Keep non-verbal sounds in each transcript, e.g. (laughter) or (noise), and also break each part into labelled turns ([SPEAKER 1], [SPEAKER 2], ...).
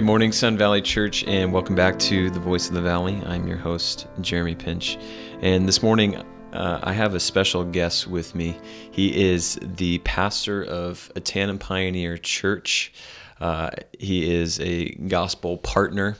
[SPEAKER 1] Good morning, Sun Valley Church, and welcome back to The Voice of the Valley. I'm your host, Jeremy Pinch. And this morning, uh, I have a special guest with me. He is the pastor of Ahtanum Pioneer Church. Uh, he is a gospel partner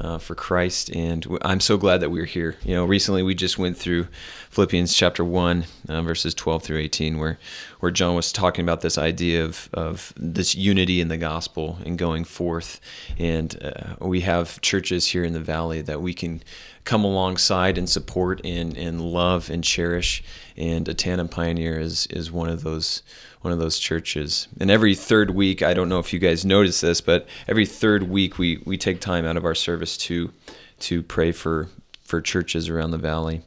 [SPEAKER 1] uh, for Christ, and I'm so glad that we're here. You know, recently we just went through Philippians chapter one, uh, verses 12 through 18, where where John was talking about this idea of of this unity in the gospel and going forth. And uh, we have churches here in the valley that we can come alongside and support and, and love and cherish. And Ahtanum Pioneer is is one of those one of those churches. And every third week, I don't know if you guys notice this, but every third week we, we take time out of our service to to pray for for churches around the valley,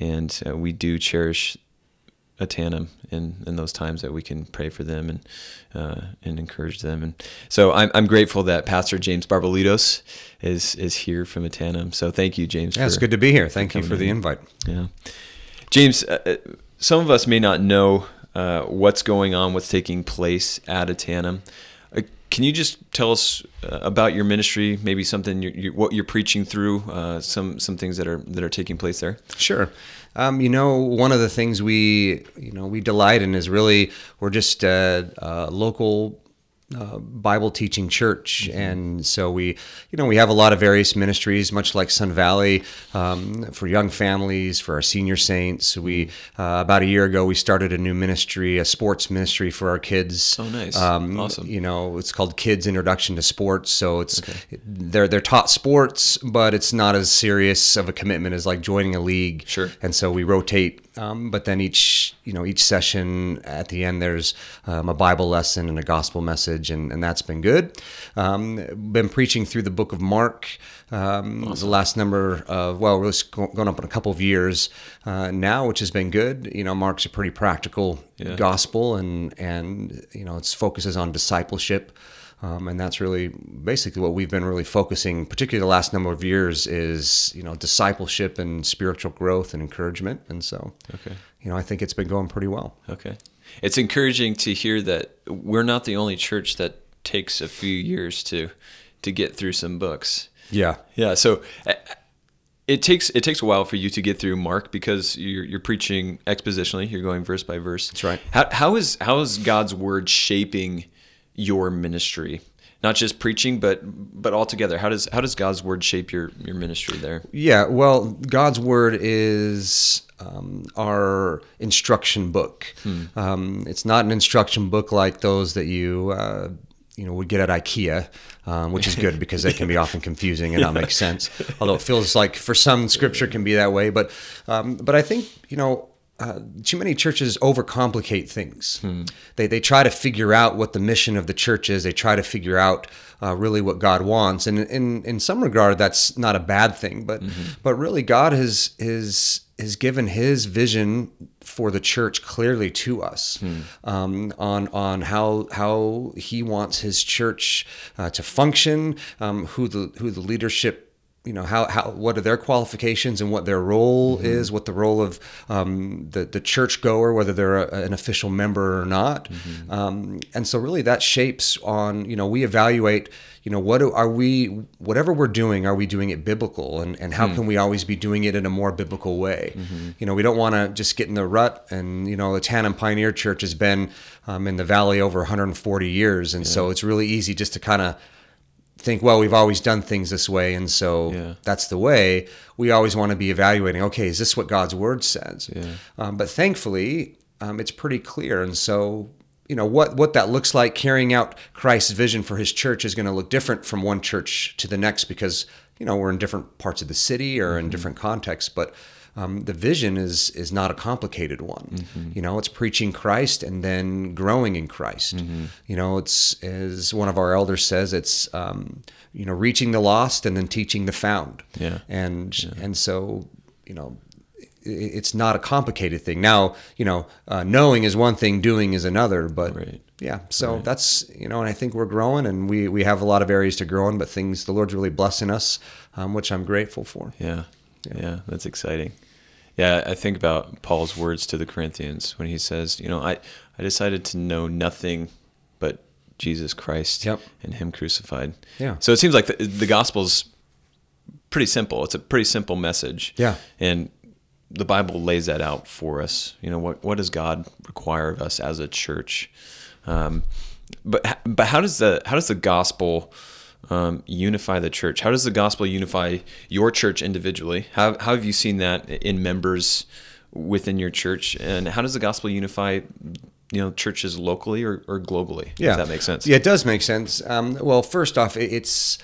[SPEAKER 1] and uh, we do cherish Ahtanum in, in those times that we can pray for them and uh, and encourage them. And so I'm, I'm grateful that Pastor James Barbalitos is is here from Ahtanum. So thank you, James.
[SPEAKER 2] Yeah, for, it's good to be here. Thank you for the invite.
[SPEAKER 1] Yeah, James. Uh, uh, some of us may not know uh, what's going on, what's taking place at Ahtanum. Uh, can you just tell us uh, about your ministry? Maybe something you, you, what you're preaching through, uh, some some things that are that are taking place there.
[SPEAKER 2] Sure. Um, you know, one of the things we you know we delight in is really we're just a, a local uh, Bible teaching church, mm-hmm. and so we, you know, we have a lot of various ministries, much like Sun Valley, um, for young families, for our senior saints. We mm-hmm. uh, about a year ago we started a new ministry, a sports ministry for our kids.
[SPEAKER 1] Oh, nice, um, awesome.
[SPEAKER 2] You know, it's called Kids Introduction to Sports. So it's okay. they're they're taught sports, but it's not as serious of a commitment as like joining a league.
[SPEAKER 1] Sure.
[SPEAKER 2] And so we rotate um, but then each you know each session at the end there's um, a Bible lesson and a gospel message, and, and that's been good. Um, been preaching through the book of Mark um, awesome. the last number of well, really going up in a couple of years uh, now, which has been good. You know, Mark's a pretty practical yeah. gospel, and and you know its focuses on discipleship. Um, and that's really basically what we've been really focusing, particularly the last number of years, is you know discipleship and spiritual growth and encouragement. And so, okay, you know, I think it's been going pretty well.
[SPEAKER 1] Okay, it's encouraging to hear that we're not the only church that takes a few years to to get through some books.
[SPEAKER 2] Yeah,
[SPEAKER 1] yeah. So it takes it takes a while for you to get through Mark because you're you're preaching expositionally. You're going verse by verse.
[SPEAKER 2] That's right.
[SPEAKER 1] How how is how is God's word shaping your ministry? Not just preaching, but but altogether. How does how does God's word shape your your ministry there?
[SPEAKER 2] Yeah, well, God's word is um, our instruction book. Hmm. Um, it's not an instruction book like those that you uh, you know would get at IKEA, um, which is good (laughs) because they can be often confusing and not make sense. Although it feels like for some Scripture can be that way, but um, but I think you know uh, too many churches overcomplicate things. Hmm. They, they try to figure out what the mission of the church is. They try to figure out uh, really what God wants, and in in some regard, that's not a bad thing. But mm-hmm. but really, God has has has given His vision for the church clearly to us hmm. um, on on how how He wants His church uh, to function, um, who the who the leadership you know how, how what are their qualifications and what their role mm-hmm. is what the role of um, the the church goer whether they're a, an official member or not mm-hmm. um, and so really that shapes on you know we evaluate you know what are we whatever we're doing are we doing it biblical and, and how mm. can we always be doing it in a more biblical way mm-hmm. you know we don't want to just get in the rut and you know the Ahtanum Pioneer Church has been um, in the valley over 140 years and yeah. so it's really easy just to kind of think, well, we've always done things this way, and so yeah. that's the way. We always want to be evaluating. Okay, is this what God's word says? Yeah. Um, but thankfully, um, it's pretty clear, and so you know what what that looks like carrying out Christ's vision for His church is going to look different from one church to the next because you know we're in different parts of the city or in mm-hmm. different contexts, but um, the vision is is not a complicated one. Mm-hmm. You know, it's preaching Christ and then growing in Christ. Mm-hmm. You know, it's as one of our elders says, it's um, you know reaching the lost and then teaching the found.
[SPEAKER 1] Yeah,
[SPEAKER 2] and
[SPEAKER 1] yeah.
[SPEAKER 2] and so you know it's not a complicated thing. Now, you know, uh, knowing is one thing, doing is another. But right. yeah, so right. that's you know, and I think we're growing, and we we have a lot of areas to grow in, but things the Lord's really blessing us, um, which I'm grateful for.
[SPEAKER 1] Yeah. yeah, yeah, that's exciting. Yeah, I think about Paul's words to the Corinthians when he says, you know, I, I decided to know nothing but Jesus Christ
[SPEAKER 2] Yep.
[SPEAKER 1] and Him crucified.
[SPEAKER 2] Yeah.
[SPEAKER 1] So it seems like the, the gospel's pretty simple. It's a pretty simple message.
[SPEAKER 2] Yeah.
[SPEAKER 1] And the Bible lays that out for us. You know, what what does God require of us as a church? Um, but but how does the how does the gospel um, unify the church? How does the gospel unify your church individually? How how have you seen that in members within your church? And how does the gospel unify you know churches locally or, or globally?
[SPEAKER 2] Yeah,
[SPEAKER 1] if that makes sense.
[SPEAKER 2] Yeah, it does make sense. Um, well, first off, it- it's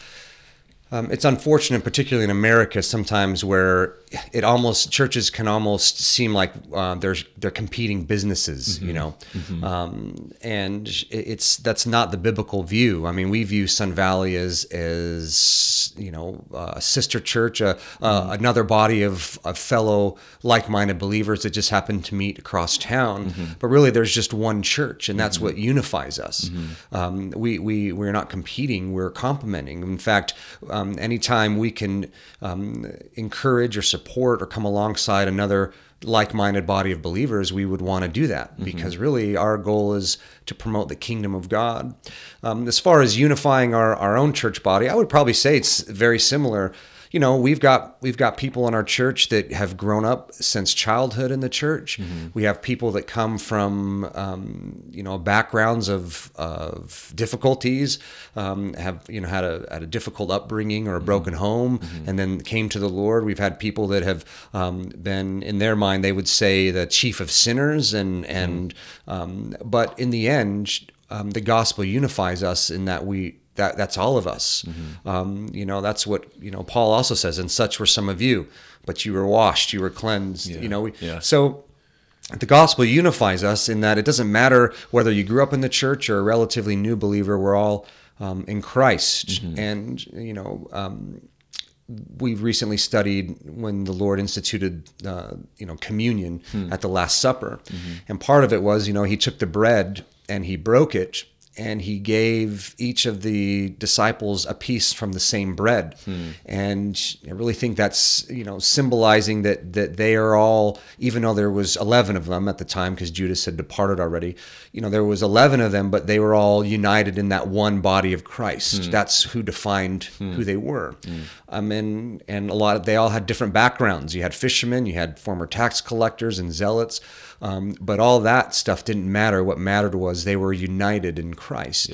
[SPEAKER 2] um, it's unfortunate, particularly in America, sometimes where it almost churches can almost seem like uh, they're they're competing businesses, you know, um, and it's that's not the biblical view. I mean, we view Sun Valley as as you know a sister church, uh, uh, another body of, of fellow like-minded believers that just happen to meet across town. But really, there's just one church, and that's what unifies us. Um, we we we're not competing; we're complementing. In fact, um, anytime we can um, encourage or support or come alongside another like-minded body of believers, we would want to do that because really our goal is to promote the kingdom of God. Um, as far as unifying our, our own church body, I would probably say it's very similar. You know, we've got we've got people in our church that have grown up since childhood in the church. We have people that come from um, you know backgrounds of of difficulties, um, have you know had a had a difficult upbringing or a broken home, and then came to the Lord. We've had people that have um, been in their mind they would say the chief of sinners, and and um, but in the end, um, the gospel unifies us in that we that that's all of us. Um, you know, that's what you know. Paul also says, "And such were some of you, but you were washed, you were cleansed." You know, we,
[SPEAKER 1] yeah.
[SPEAKER 2] so the gospel unifies us in that it doesn't matter whether you grew up in the church or a relatively new believer. We're all um, in Christ, and you know. Um, we've recently studied when the Lord instituted, uh, you know, communion at the Last Supper, and part of it was, you know, He took the bread and He broke it, and He gave each of the disciples a piece from the same bread, and I really think that's, you know, symbolizing that that they are all, even though there was eleven of them at the time because Judas had departed already, you know, there was eleven of them, but they were all united in that one body of Christ. That's who defined who they were. Um, and and a lot of they all had different backgrounds. You had fishermen, you had former tax collectors and zealots, um, but all that stuff didn't matter. What mattered was they were united in Christ.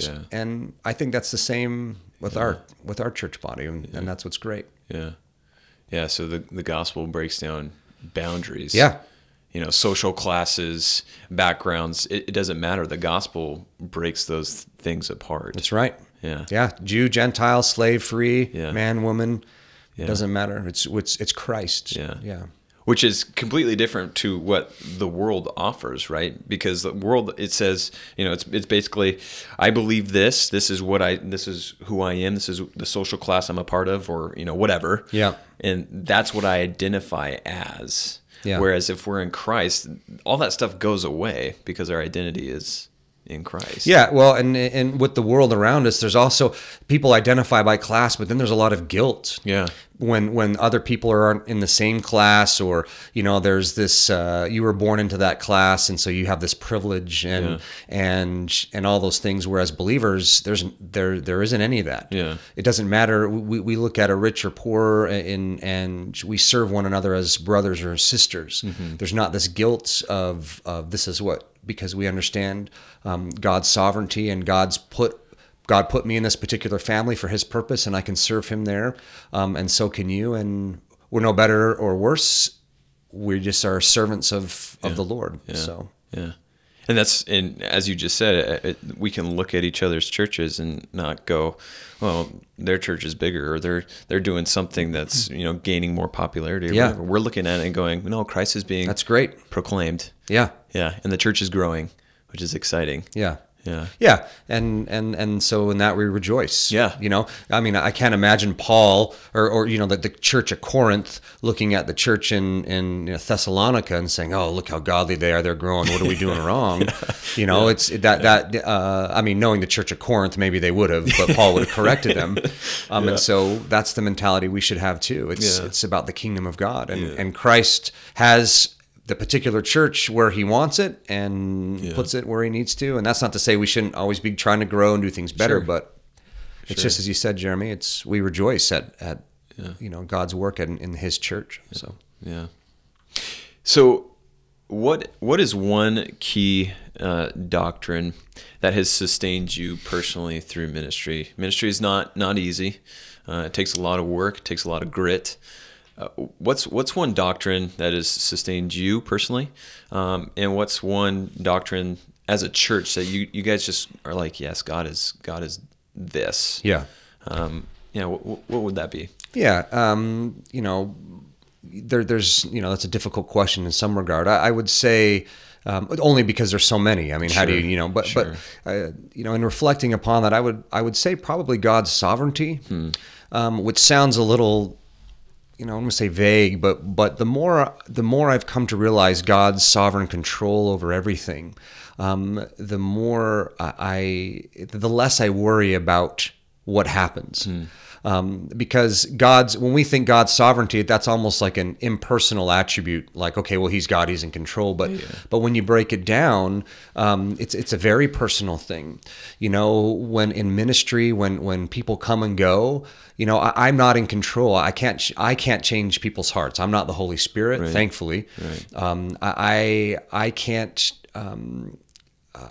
[SPEAKER 1] Yeah.
[SPEAKER 2] And I think that's the same with our with our church body, and, and that's what's great.
[SPEAKER 1] Yeah. Yeah. So the, the gospel breaks down boundaries.
[SPEAKER 2] Yeah.
[SPEAKER 1] You know, social classes, backgrounds, it, it doesn't matter. The gospel breaks those things apart.
[SPEAKER 2] That's right.
[SPEAKER 1] Yeah.
[SPEAKER 2] Yeah, Jew, Gentile, slave, free,
[SPEAKER 1] Yeah.
[SPEAKER 2] man, woman.
[SPEAKER 1] Yeah.
[SPEAKER 2] It doesn't matter. It's it's it's Christ.
[SPEAKER 1] Yeah.
[SPEAKER 2] Yeah.
[SPEAKER 1] Which is completely different to what the world offers, right? Because the world it says, you know, it's it's basically I believe this, this is what I this is who I am, this is the social class I'm a part of or, you know, whatever.
[SPEAKER 2] Yeah.
[SPEAKER 1] And that's what I identify as.
[SPEAKER 2] Yeah.
[SPEAKER 1] Whereas if we're in Christ, all that stuff goes away because our identity is in Christ.
[SPEAKER 2] Yeah, well, and and with the world around us, there's also people identify by class, but then there's a lot of guilt.
[SPEAKER 1] Yeah.
[SPEAKER 2] When when other people are in the same class, or you know, there's this uh, you were born into that class, and so you have this privilege and
[SPEAKER 1] Yeah.
[SPEAKER 2] and and all those things. Whereas believers, there's there there isn't any of that.
[SPEAKER 1] Yeah.
[SPEAKER 2] It doesn't matter. We, we look at a rich or poor, and and we serve one another as brothers or sisters.
[SPEAKER 1] Mm-hmm.
[SPEAKER 2] There's not this guilt of of this is what because we understand um, God's sovereignty and God's put God put me in this particular family for His purpose, and I can serve Him there, um, and so can you. And we're no better or worse. We just are servants of of the Lord. So
[SPEAKER 1] Yeah. And that's and as you just said, it, it, we can look at each other's churches and not go, well, their church is bigger or they're they're doing something that's mm-hmm. you know gaining more popularity. Or
[SPEAKER 2] Yeah.
[SPEAKER 1] whatever. we're looking at it and going, no, Christ is being
[SPEAKER 2] that's great.
[SPEAKER 1] proclaimed.
[SPEAKER 2] Yeah,
[SPEAKER 1] Yeah, and the church is growing, which is exciting.
[SPEAKER 2] yeah.
[SPEAKER 1] Yeah.
[SPEAKER 2] Yeah, and and and so in that we rejoice.
[SPEAKER 1] Yeah.
[SPEAKER 2] you know, I mean, I can't imagine Paul or or you know the, the church at Corinth looking at the church in in you know, Thessalonica and saying, "Oh, look how godly they are! They're growing. What are we doing (laughs) wrong?" You know, it's that that. Uh, I mean, knowing the church at Corinth, maybe they would have, but Paul would have corrected them. (laughs) Um, And so that's the mentality we should have too. It's
[SPEAKER 1] Yeah.
[SPEAKER 2] it's about the kingdom of God, and and Christ has the particular church where he wants it and
[SPEAKER 1] Yeah.
[SPEAKER 2] puts it where he needs to. And that's not to say we shouldn't always be trying to grow and do things better,
[SPEAKER 1] Sure.
[SPEAKER 2] but it's
[SPEAKER 1] Sure.
[SPEAKER 2] just as you said, Jeremy. It's we rejoice at at you know God's work in, in His church. So
[SPEAKER 1] Yeah. So, what what is one key uh, doctrine that has sustained you personally through ministry? Ministry is not not easy. Uh, it takes a lot of work. It takes a lot of grit. Uh, what's what's one doctrine that has sustained you personally, um, and what's one doctrine as a church that you you guys just are like, yes, God is God is this.
[SPEAKER 2] yeah,
[SPEAKER 1] Um, yeah. What, what would that be?
[SPEAKER 2] yeah. Um, you know, there, there's you know that's a difficult question in some regard. I, I would say. Um, only because there's so many. I mean, how do you, you know? But
[SPEAKER 1] sure.
[SPEAKER 2] but uh, you know, in reflecting upon that, I would I would say probably God's sovereignty,
[SPEAKER 1] Hmm.
[SPEAKER 2] um, which sounds a little you know, I'm gonna say vague, but but the more the more I've come to realize God's sovereign control over everything, um, the more I, I the less I worry about what happens. Um, because God's when we think God's sovereignty, that's almost like an impersonal attribute. Like, okay, well, He's God, He's in control. But but when you break it down, um, it's it's a very personal thing. You know, when in ministry, when when people come and go, you know, I, I'm not in control. I can't ch- I can't change people's hearts. I'm not the Holy Spirit,
[SPEAKER 1] Right.
[SPEAKER 2] thankfully.
[SPEAKER 1] Right.
[SPEAKER 2] Um, I I I can't. Um,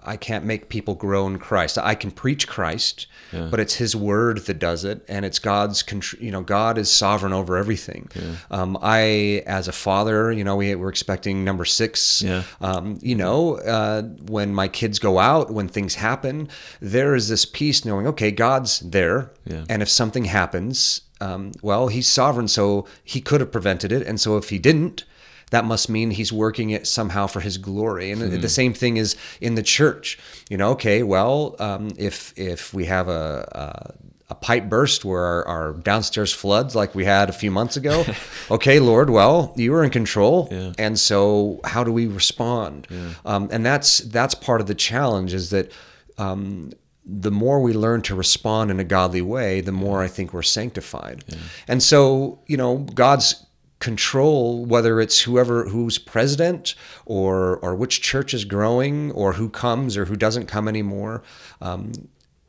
[SPEAKER 2] I can't make people grow in Christ. I can preach Christ, but it's His Word that does it, and it's God's. You know, God is sovereign over everything. Um, I, as a father, you know, we, we're expecting number six.
[SPEAKER 1] Yeah.
[SPEAKER 2] Um, you know, uh, when my kids go out, when things happen, there is this peace knowing, okay, God's there,
[SPEAKER 1] Yeah.
[SPEAKER 2] and if something happens, um, well, He's sovereign, so He could have prevented it, and so if He didn't, that must mean he's working it somehow for his glory. And the same thing is in the church. You know, okay, well, um, if if we have a, a a pipe burst where our, our downstairs floods like we had a few months ago, (laughs) okay, Lord, well, you are in control,
[SPEAKER 1] Yeah.
[SPEAKER 2] and so how do we respond? Um, and that's that's part of the challenge is that. Um, the more we learn to respond in a godly way, the more I think we're sanctified. And so, you know, God's control whether it's whoever who's president or or which church is growing or who comes or who doesn't come anymore um,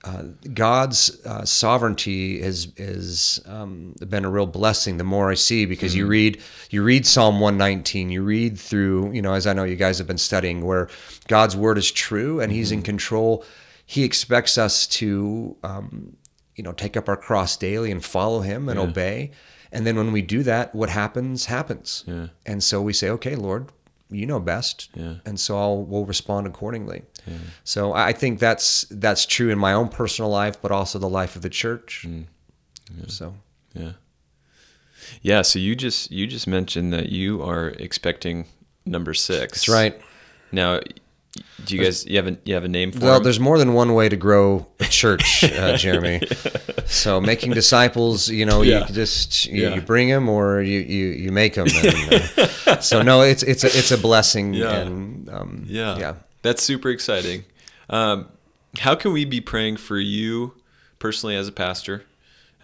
[SPEAKER 2] uh, God's uh, sovereignty has is um, been a real blessing. The more I see, because you read you read Psalm one nineteen, you read through you know as I know you guys have been studying, where God's word is true and He's in control. He expects us to um, you know take up our cross daily and follow Him and obey. And then when we do that, what happens happens.
[SPEAKER 1] Yeah.
[SPEAKER 2] And so we say, okay, Lord, you know best.
[SPEAKER 1] Yeah.
[SPEAKER 2] And so I'll we'll respond accordingly. So I think that's that's true in my own personal life, but also the life of the church.
[SPEAKER 1] Mm.
[SPEAKER 2] So
[SPEAKER 1] Yeah. Yeah. So you just you just mentioned that you are expecting number six.
[SPEAKER 2] that's right.
[SPEAKER 1] Now, do you guys you have a you have a name for
[SPEAKER 2] Well,
[SPEAKER 1] him?
[SPEAKER 2] there's more than one way to grow a church, uh, Jeremy. So making disciples, you know,
[SPEAKER 1] Yeah.
[SPEAKER 2] you just you,
[SPEAKER 1] Yeah.
[SPEAKER 2] you bring them or you you, you make them. And, uh, so no, it's it's a it's a blessing.
[SPEAKER 1] Yeah.
[SPEAKER 2] And um,
[SPEAKER 1] Yeah.
[SPEAKER 2] yeah.
[SPEAKER 1] That's super exciting. Um, how can we be praying for you personally as a pastor,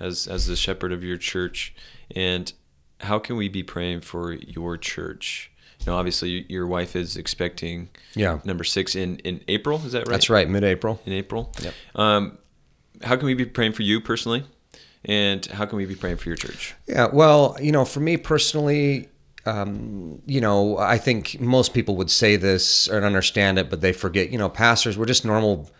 [SPEAKER 1] as as the shepherd of your church, and how can we be praying for your church? Know, obviously, your wife is expecting
[SPEAKER 2] Yeah.
[SPEAKER 1] number six in in April. Is that right?
[SPEAKER 2] That's right. Mid-April.
[SPEAKER 1] In April.
[SPEAKER 2] Yep.
[SPEAKER 1] Um, how can we be praying for you personally, and how can we be praying for your church?
[SPEAKER 2] Yeah, well, you know, for me personally, um, you know, I think most people would say this and understand it, but they forget. You know, pastors, we're just normal,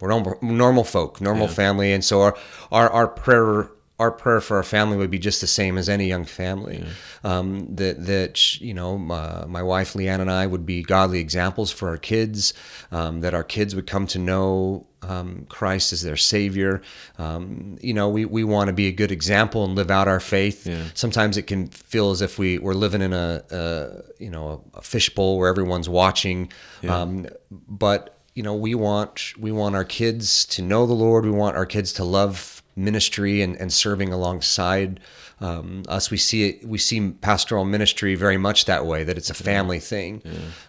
[SPEAKER 2] we're normal, normal folk, normal family, and so our our our prayer. Our prayer for our family would be just the same as any young family. Um, that that you know, my, my wife Leanne and I would be godly examples for our kids. Um, that our kids would come to know um, Christ as their Savior. Um, you know, we, we want to be a good example and live out our faith.
[SPEAKER 1] Yeah.
[SPEAKER 2] Sometimes it can feel as if we, we're living in a, a you know a, fishbowl where everyone's watching. Um, but you know, we want we want our kids to know the Lord. We want our kids to love ministry and, and serving alongside um, us. We see it. We see pastoral ministry very much that way. That it's a family thing.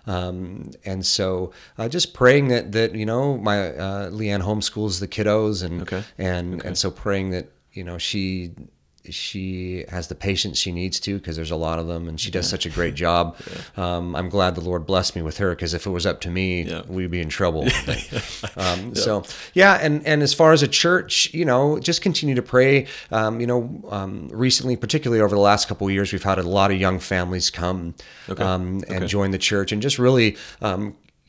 [SPEAKER 2] Um, and so, uh, just praying that that you know, my uh, Leanne homeschools the kiddos, and
[SPEAKER 1] Okay.
[SPEAKER 2] and and so praying that you know she she has the patience she needs to because there's a lot of them, and she does such a great (laughs) job. Um, I'm glad the Lord blessed me with her because if it was up to me,
[SPEAKER 1] Yeah.
[SPEAKER 2] we'd be in trouble. (laughs) um, So yeah, and and as far as a church, you know, just continue to pray. Um, you know, um, recently, particularly over the last couple of years, we've had a lot of young families come um, and
[SPEAKER 1] Okay.
[SPEAKER 2] join the church, and just really.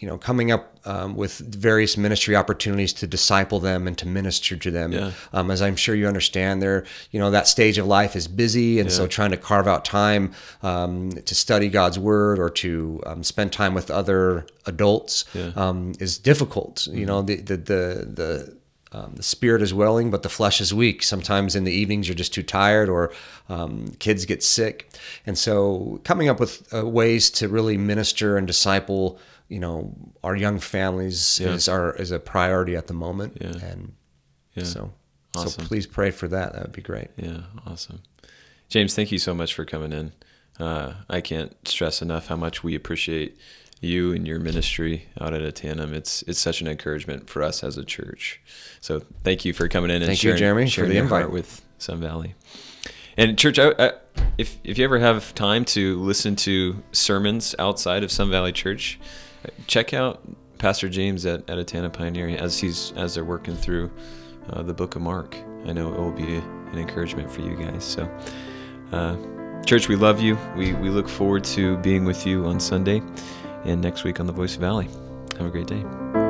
[SPEAKER 2] You know, coming up um, with various ministry opportunities to disciple them and to minister to them.
[SPEAKER 1] Yeah.
[SPEAKER 2] Um, as I'm sure you understand, they're, you know, that stage of life is busy. And so trying to carve out time um, to study God's word or to um, spend time with other adults
[SPEAKER 1] Yeah.
[SPEAKER 2] um, is difficult. You know, the, the, the, the, um, the spirit is willing, but the flesh is weak. Sometimes in the evenings you're just too tired, or um, kids get sick, and so coming up with uh, ways to really minister and disciple, you know, our young families
[SPEAKER 1] Yeah.
[SPEAKER 2] is our is a priority at the moment,
[SPEAKER 1] Yeah.
[SPEAKER 2] and
[SPEAKER 1] Yeah.
[SPEAKER 2] so
[SPEAKER 1] Awesome.
[SPEAKER 2] so please pray for that. That would be great.
[SPEAKER 1] Yeah, awesome. James, thank you so much for coming in. Uh, I can't stress enough how much we appreciate you and your ministry out at Ahtanum. It's it's such an encouragement for us as a church. So thank you for coming in and
[SPEAKER 2] Thank you,
[SPEAKER 1] sharing,
[SPEAKER 2] Jeremy, for
[SPEAKER 1] sharing
[SPEAKER 2] the
[SPEAKER 1] your heart
[SPEAKER 2] invite.
[SPEAKER 1] with Sun Valley. And church, I, I, if if you ever have time to listen to sermons outside of Sun Valley Church, check out Pastor James at, at Ahtanum Pioneer as he's as they're working through uh, the Book of Mark. I know it will be an encouragement for you guys. So, uh, church, we love you. We we look forward to being with you on Sunday and next week on the Voice Valley. Have a great day.